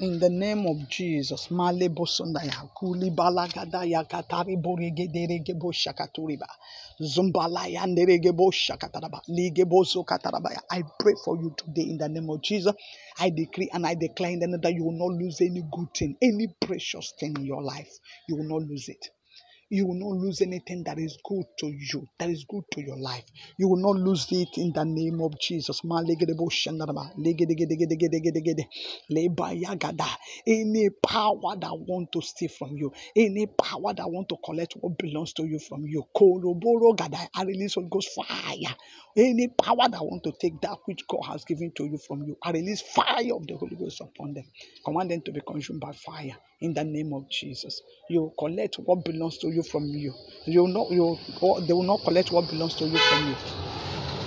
In the name of Jesus, Male Bosondaya, Kuli Balagadaya Katari Borigederegebo Shakaturiba, Zumbalaya Neregebo Shakataraba, Ligeboso Katarabaya. I pray for you today in the name of Jesus. I decree and I declare in that you will not lose any good thing, any precious thing in your life. You will not lose it. You will not lose anything that is good to you, that is good to your life. You will not lose it in the name of Jesus. Any power that want to steal from you, any power that want to collect what belongs to you from you, I release Holy Ghost fire. Any power that want to take that which God has given to you from you, I release fire of the Holy Ghost upon them. Command them to be consumed by fire in the name of Jesus. You collect what belongs to you from you. You will not you they will not collect what belongs to you from you.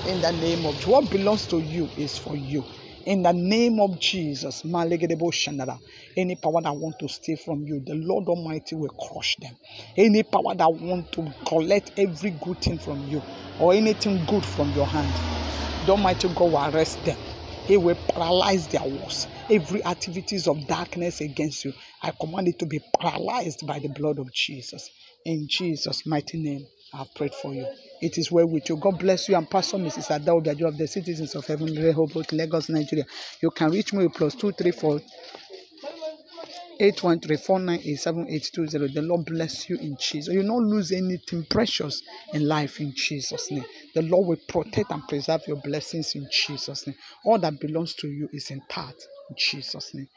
In the name of what belongs to you is for you. In the name of Jesus, any power that want to steal from you, the Lord Almighty will crush them. Any power that want to collect every good thing from you or anything good from your hand, the Almighty God will arrest them. He will paralyze their works. Every activities of darkness against you, I command it to be paralyzed by the blood of Jesus. In Jesus' mighty name, I've prayed for you. It is well with you. God bless you. I'm Pastor Mrs. Adaobiajo of the Citizens of Heaven, Rehoboth, Lagos, Nigeria. You can reach me with plus 234 813 The Lord bless you in Jesus. You not lose anything precious in life in Jesus' name. The Lord will protect and preserve your blessings in Jesus' name. All that belongs to you is intact in Jesus' name.